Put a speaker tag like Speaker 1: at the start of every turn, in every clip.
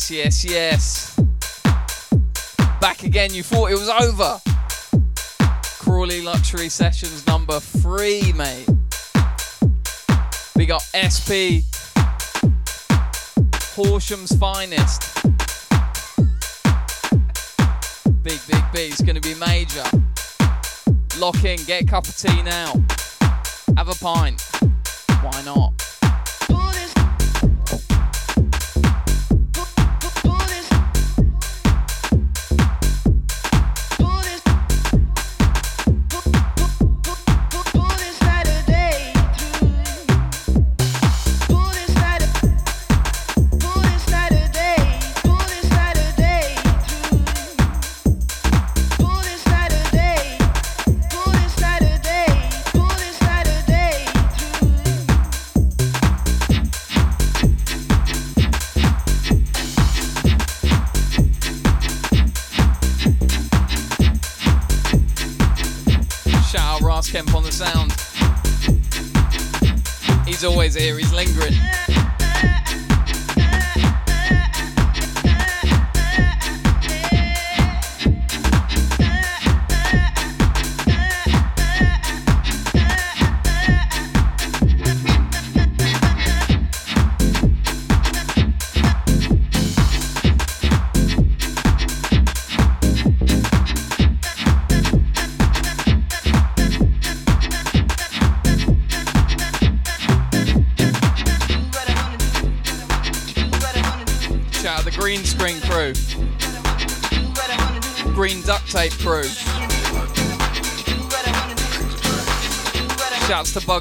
Speaker 1: Yes, yes, yes. Back again, you thought it was over. Crawley Luxury Sessions number three, mate. We got Esspee, Horsham's finest. Big, big, big. It's to be major. Lock in, get a cup of tea now. Have a pint. Why not?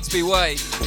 Speaker 1: To Way.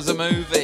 Speaker 1: Summer's a movie.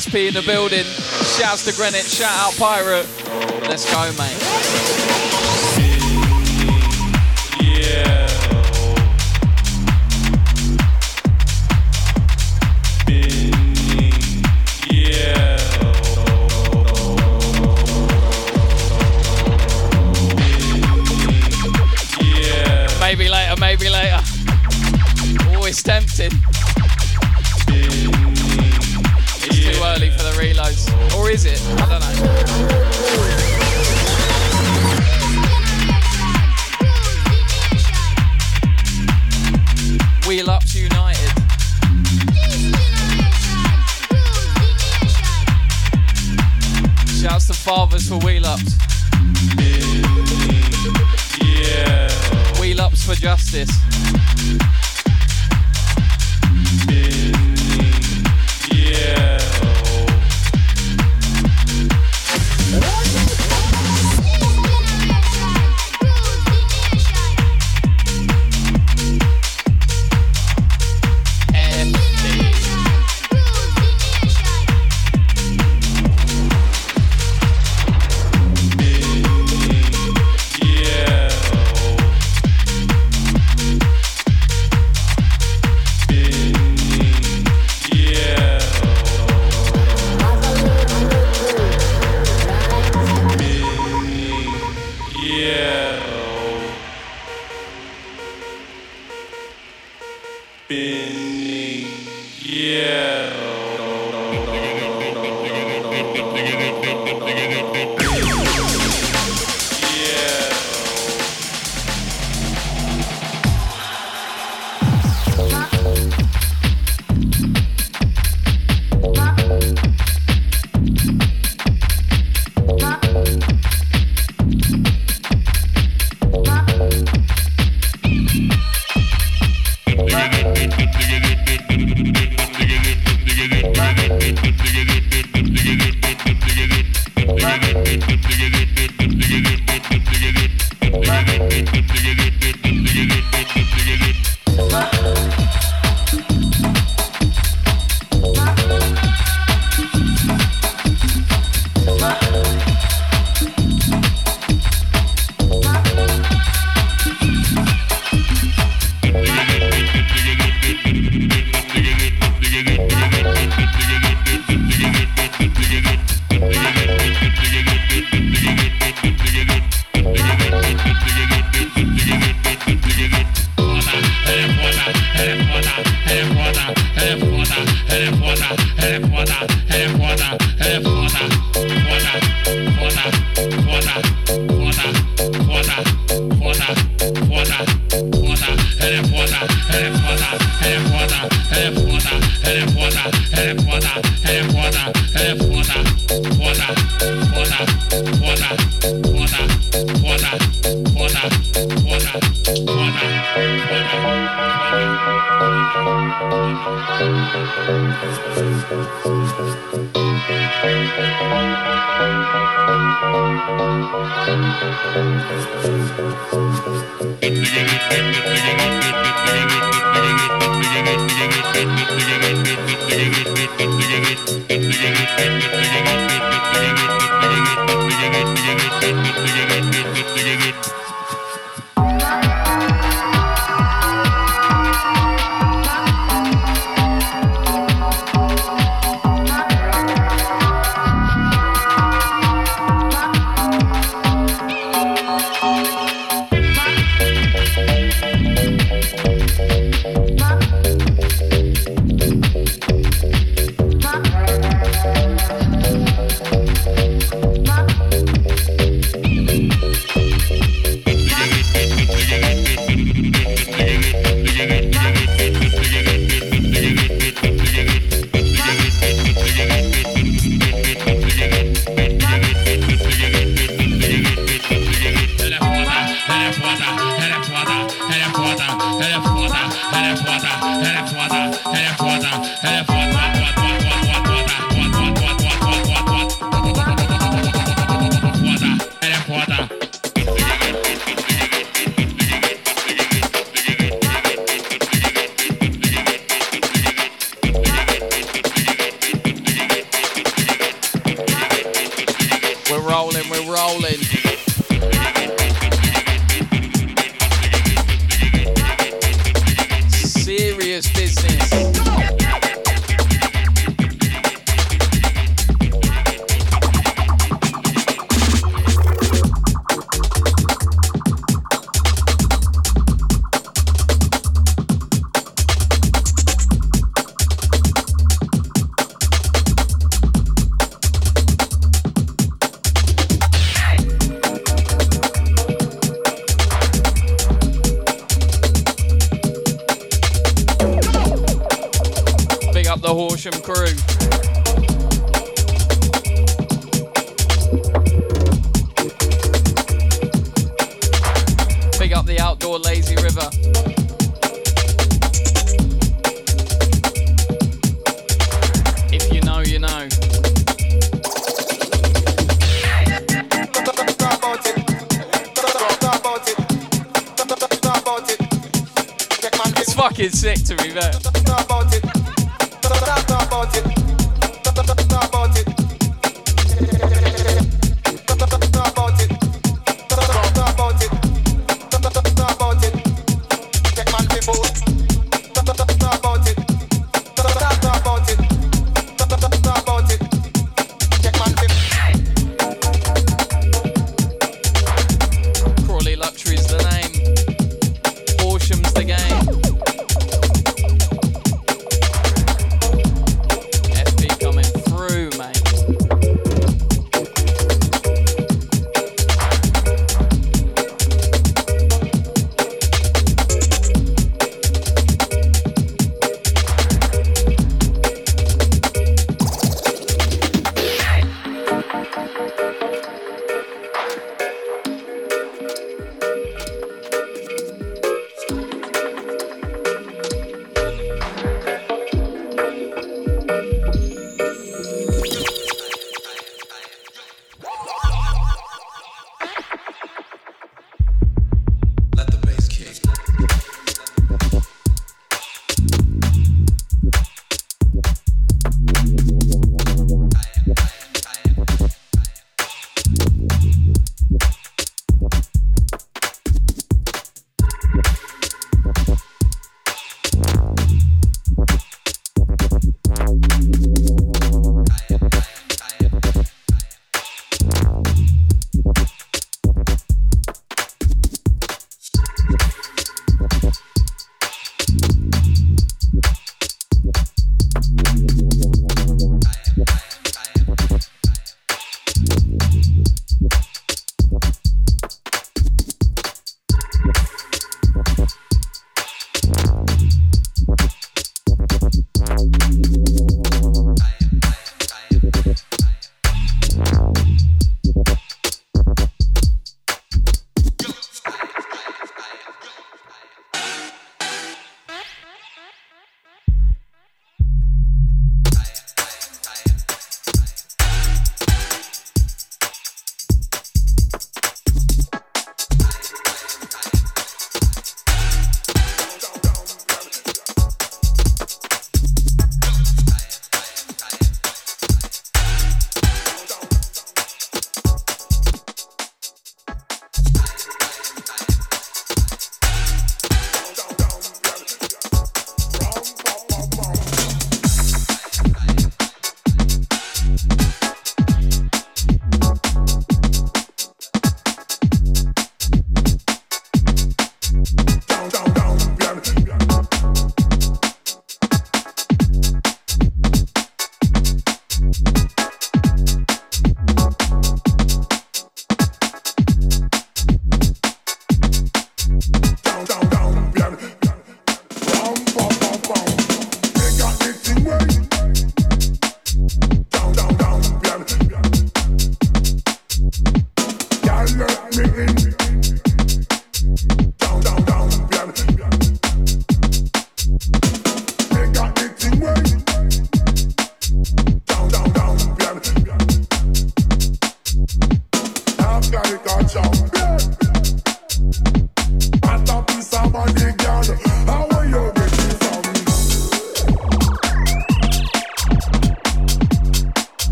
Speaker 1: Esspee in the
Speaker 2: building. Shouts to Greenwich. Shout out Pirate. Let's go, mate.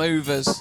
Speaker 1: All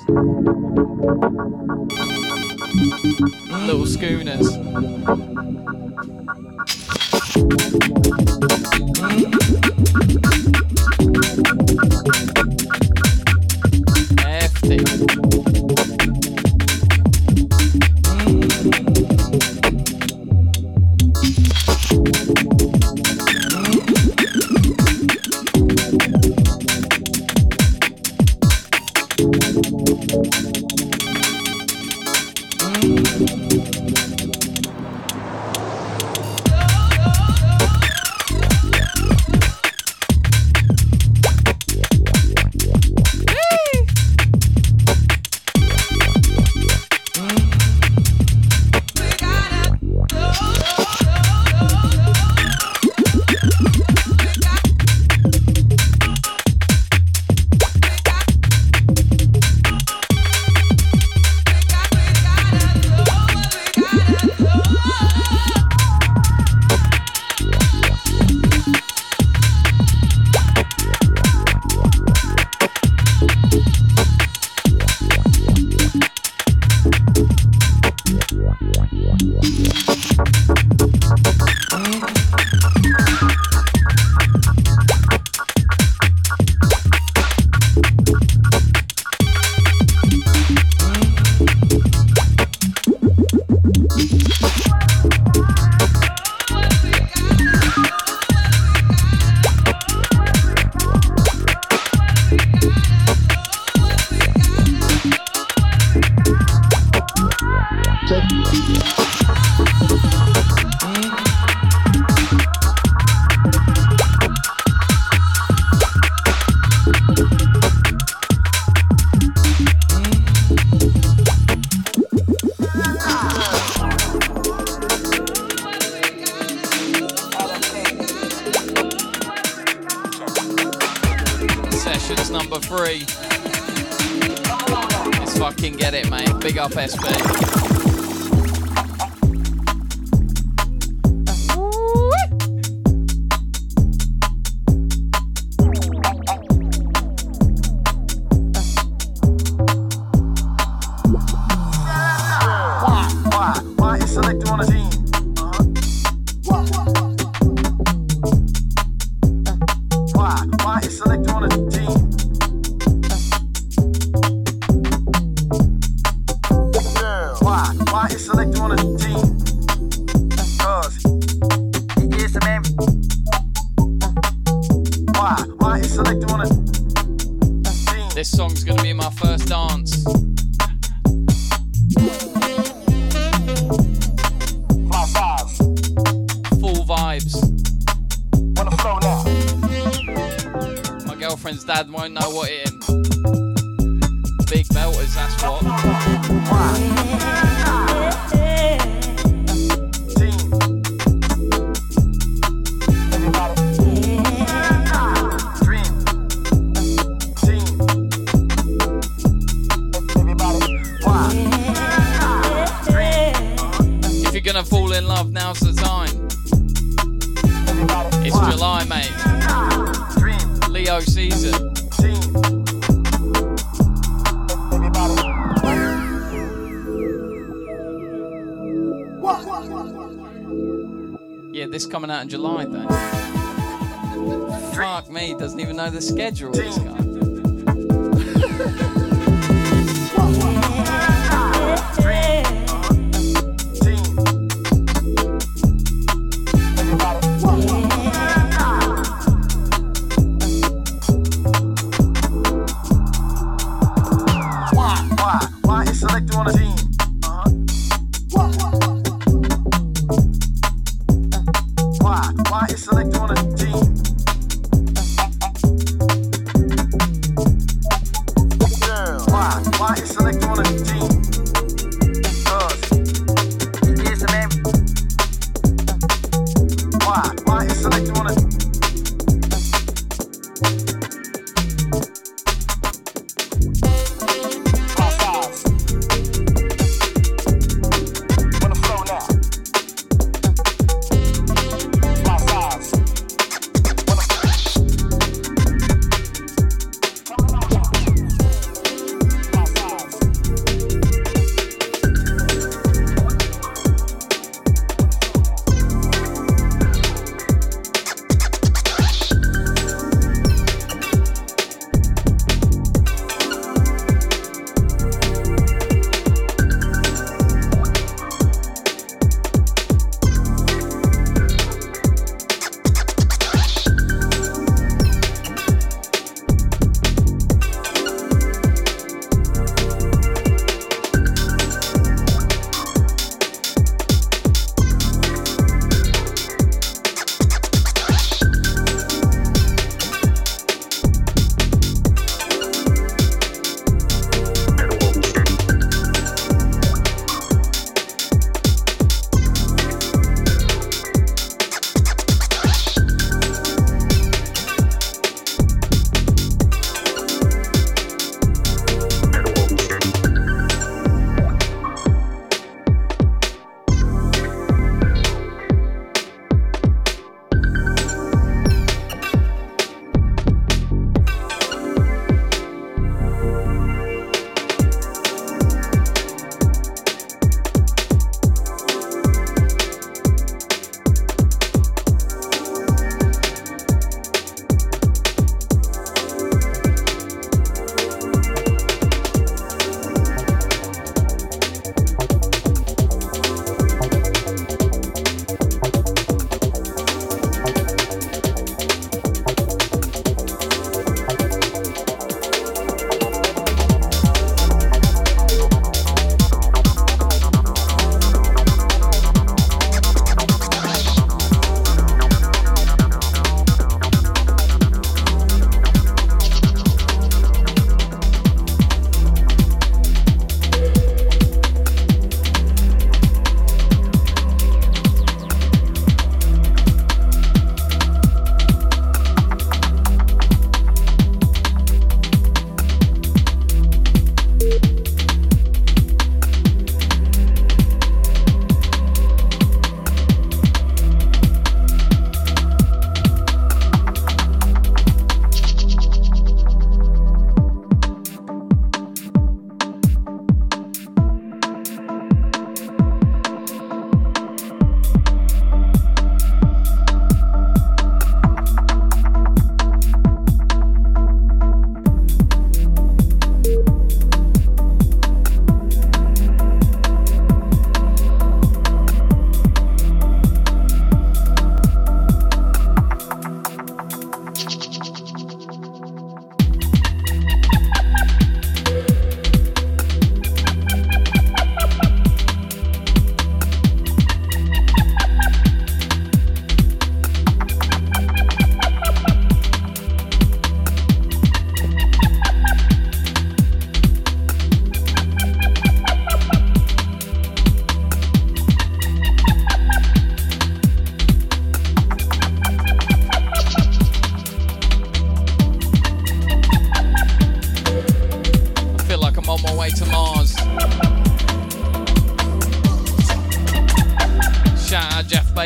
Speaker 3: that's what.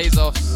Speaker 3: Jeff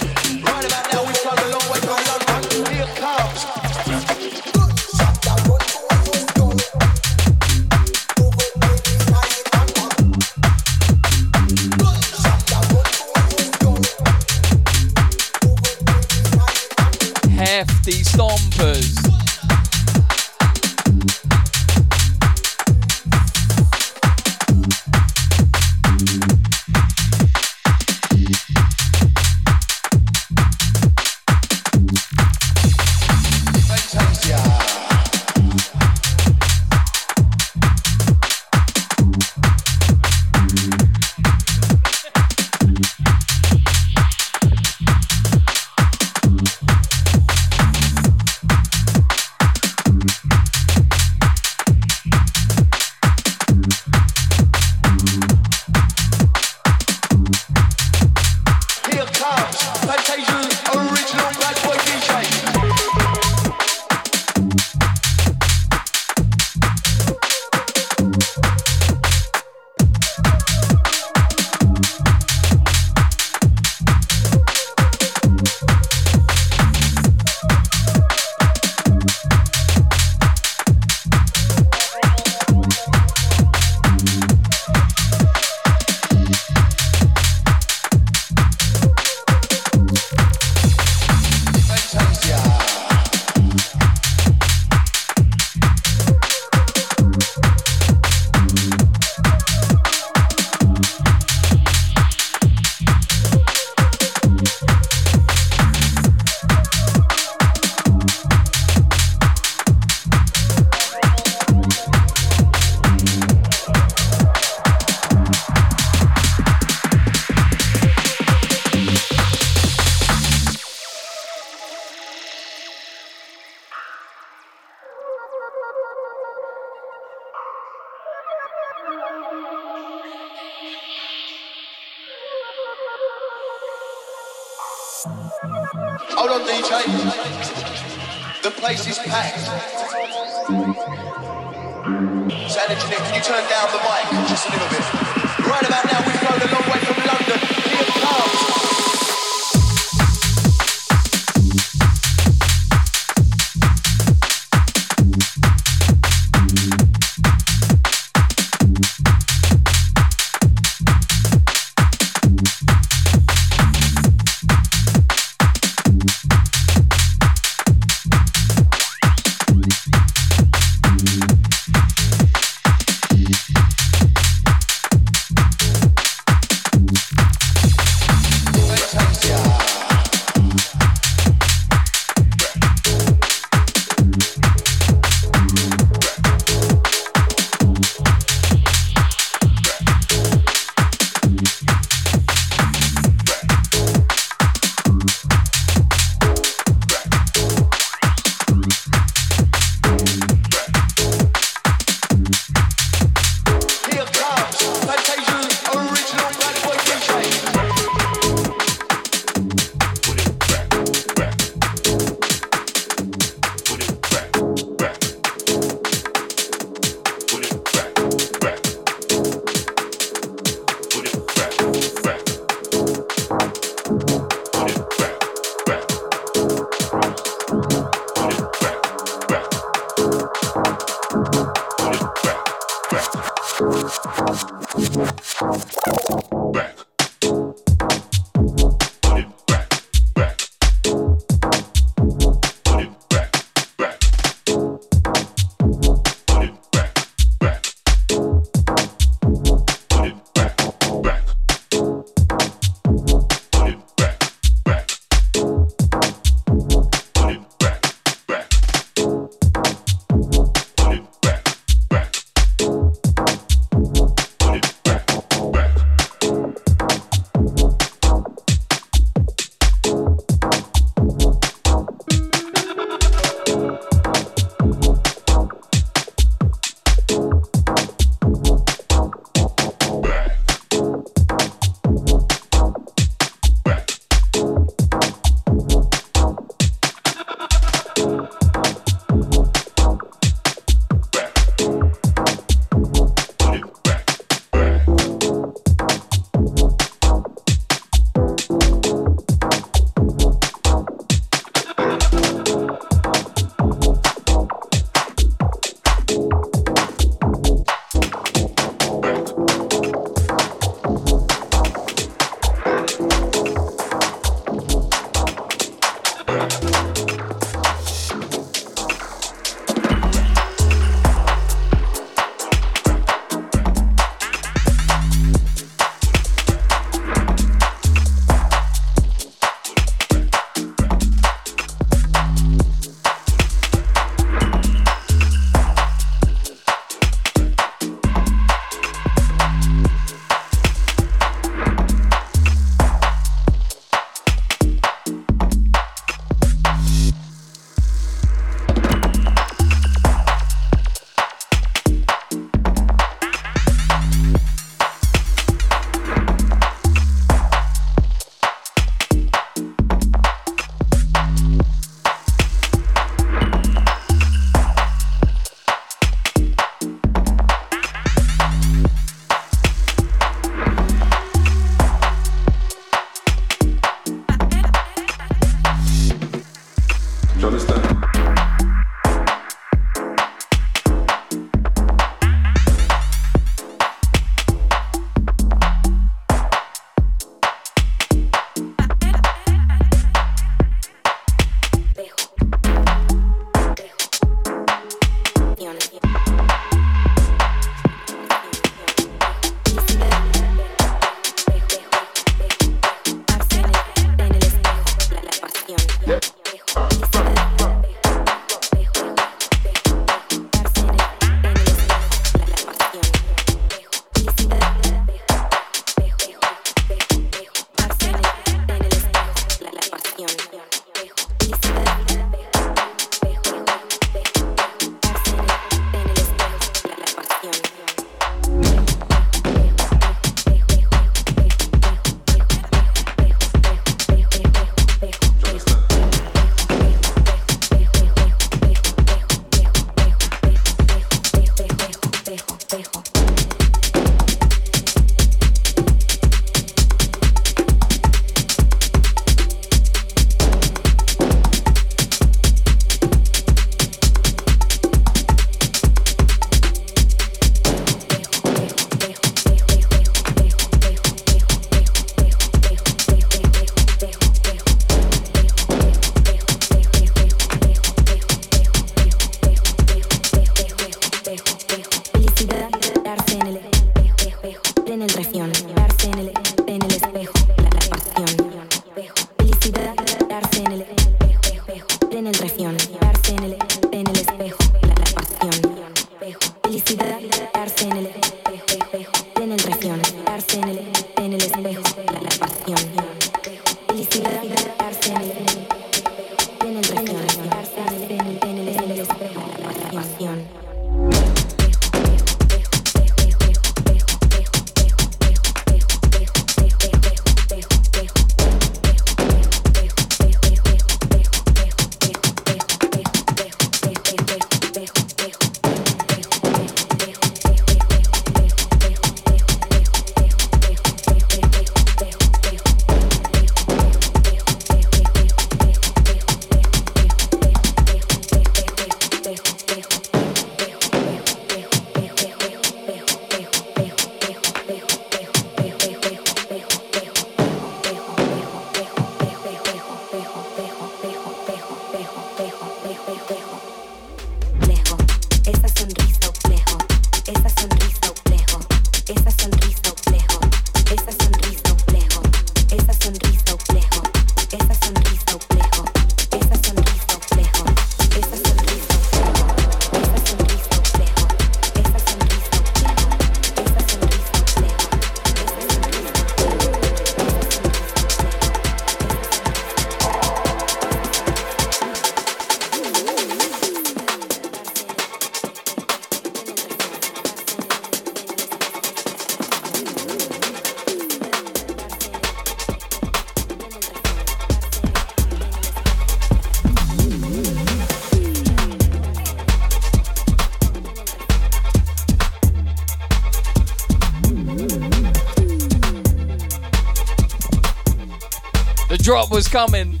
Speaker 1: was coming.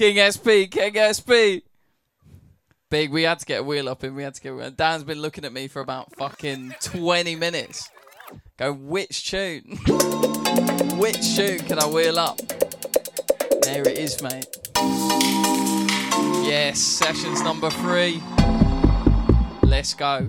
Speaker 1: King Esspee, King Esspee. Big, we had to get a wheel up and we had to get. Dan's been looking at me for about fucking 20 minutes. Go, which tune? which tune can I wheel up? There it is, mate. Yes, sessions number three. Let's go.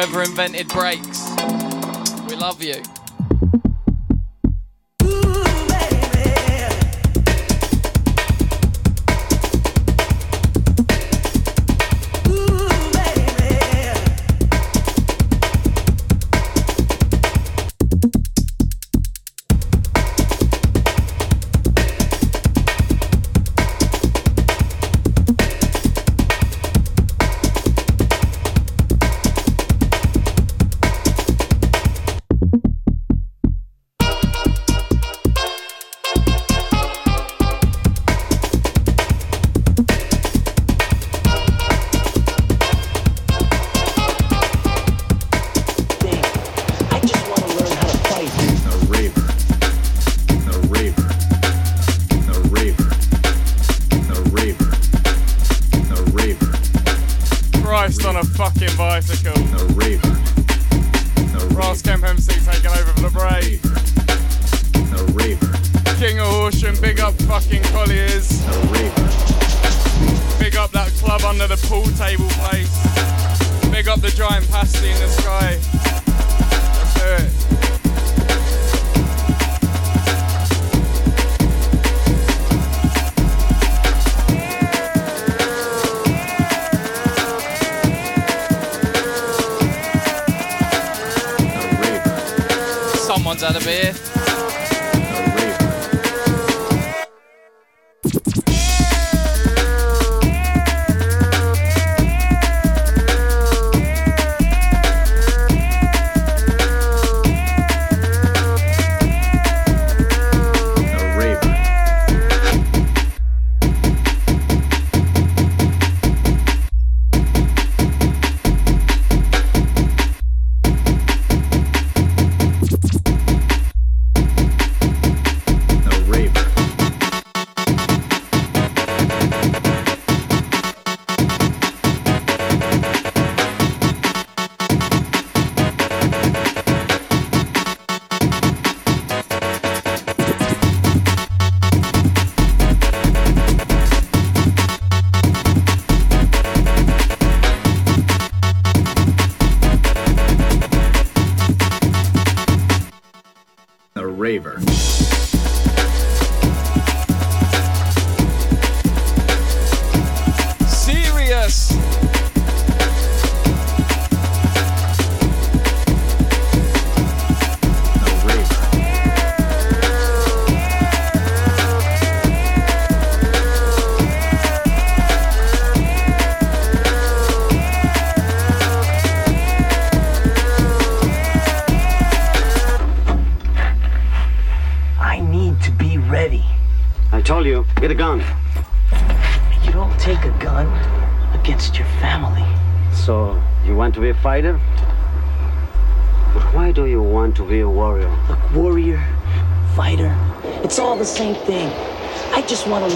Speaker 1: Whoever invented breaks, we love you.
Speaker 4: King big up fucking Colliers. Big up that club under the pool table place. Big up the giant pasty in the sky. Let's do it.
Speaker 1: Someone's had a beer.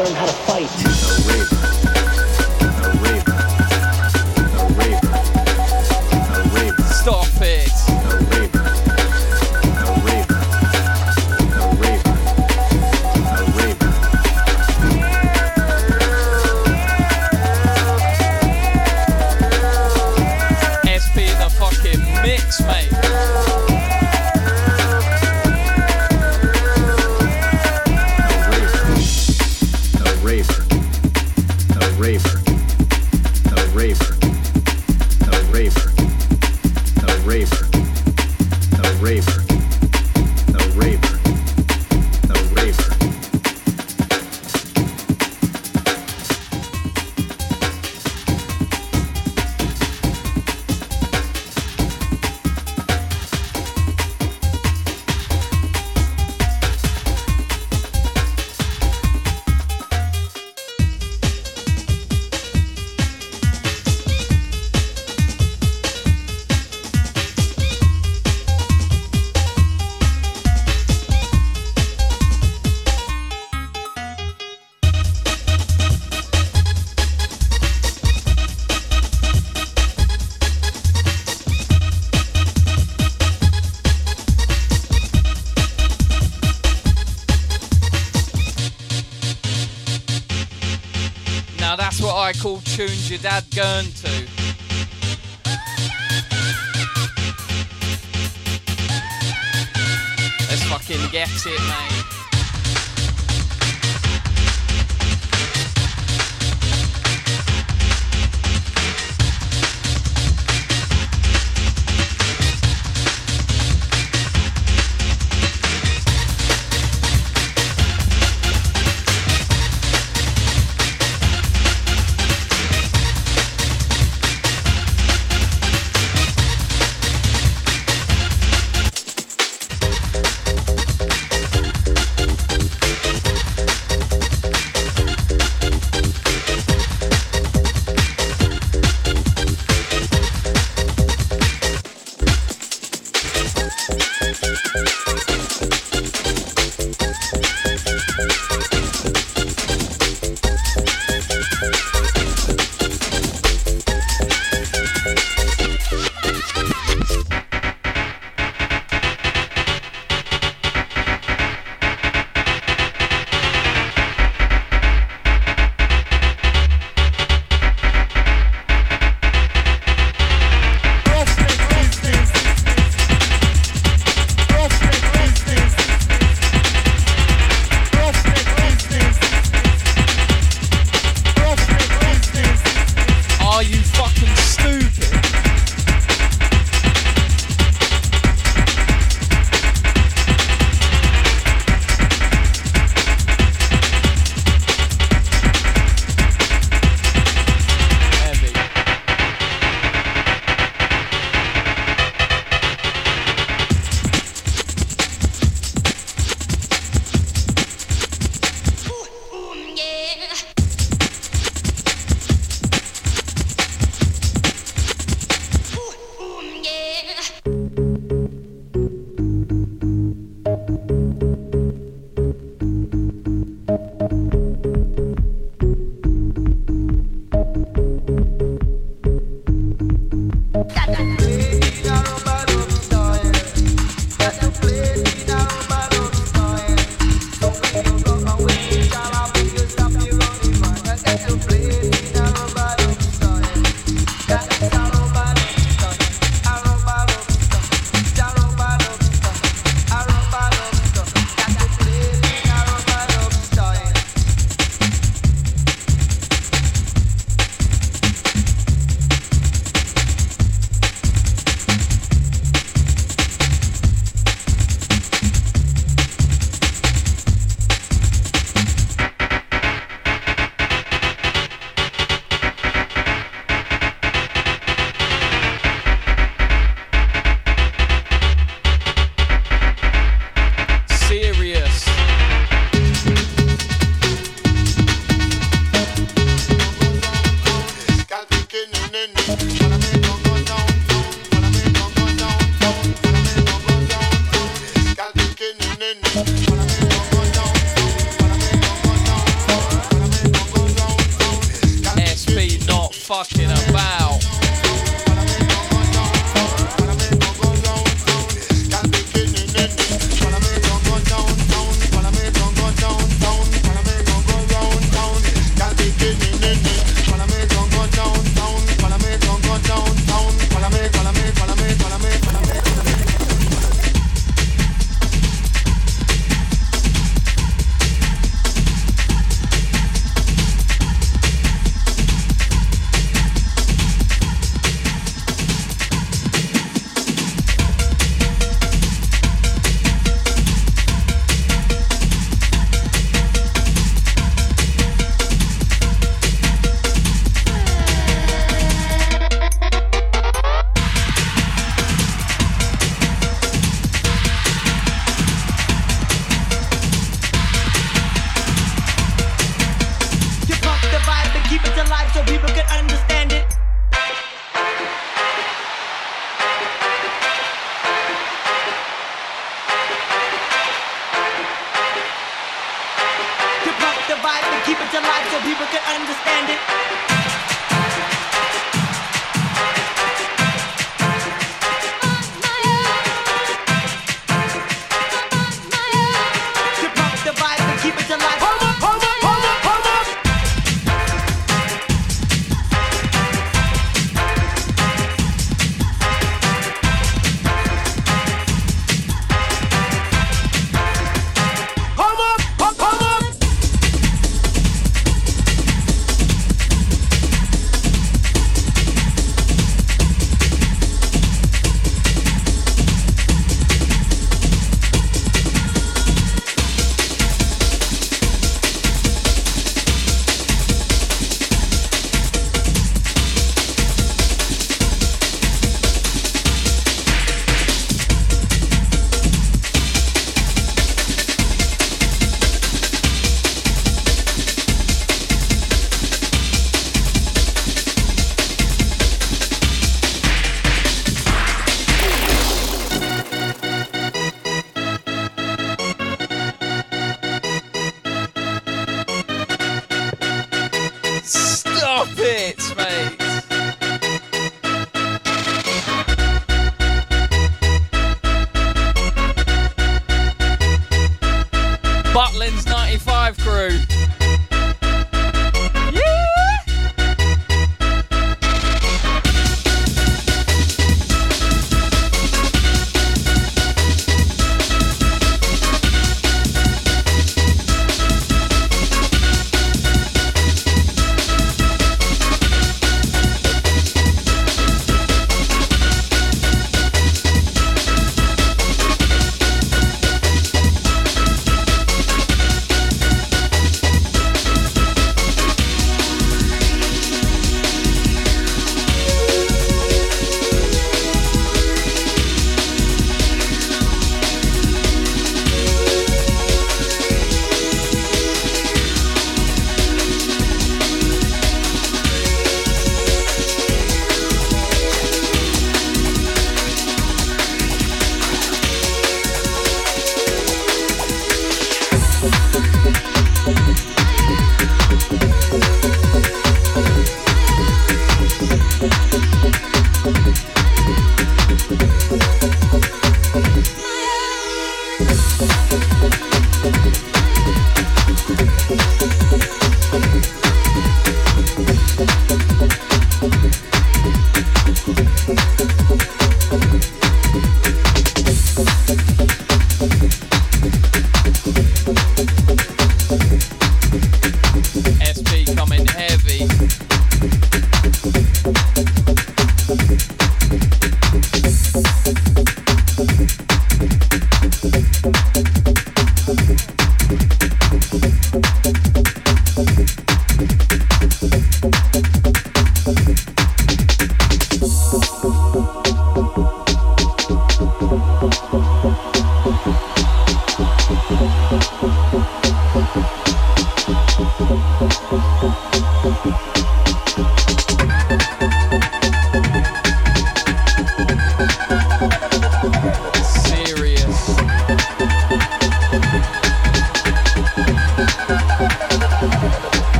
Speaker 5: Learn how to
Speaker 1: tunes your dad gone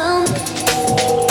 Speaker 6: around.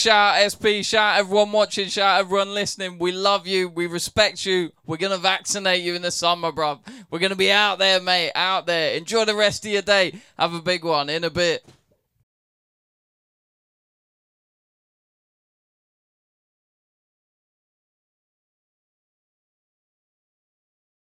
Speaker 6: shout Esspee, shout everyone watching, shout everyone listening. We love you. We respect you. We're going to vaccinate you in the summer, bruv. We're going to be out there, mate, out there. Enjoy the rest of your day. Have a big one in a bit.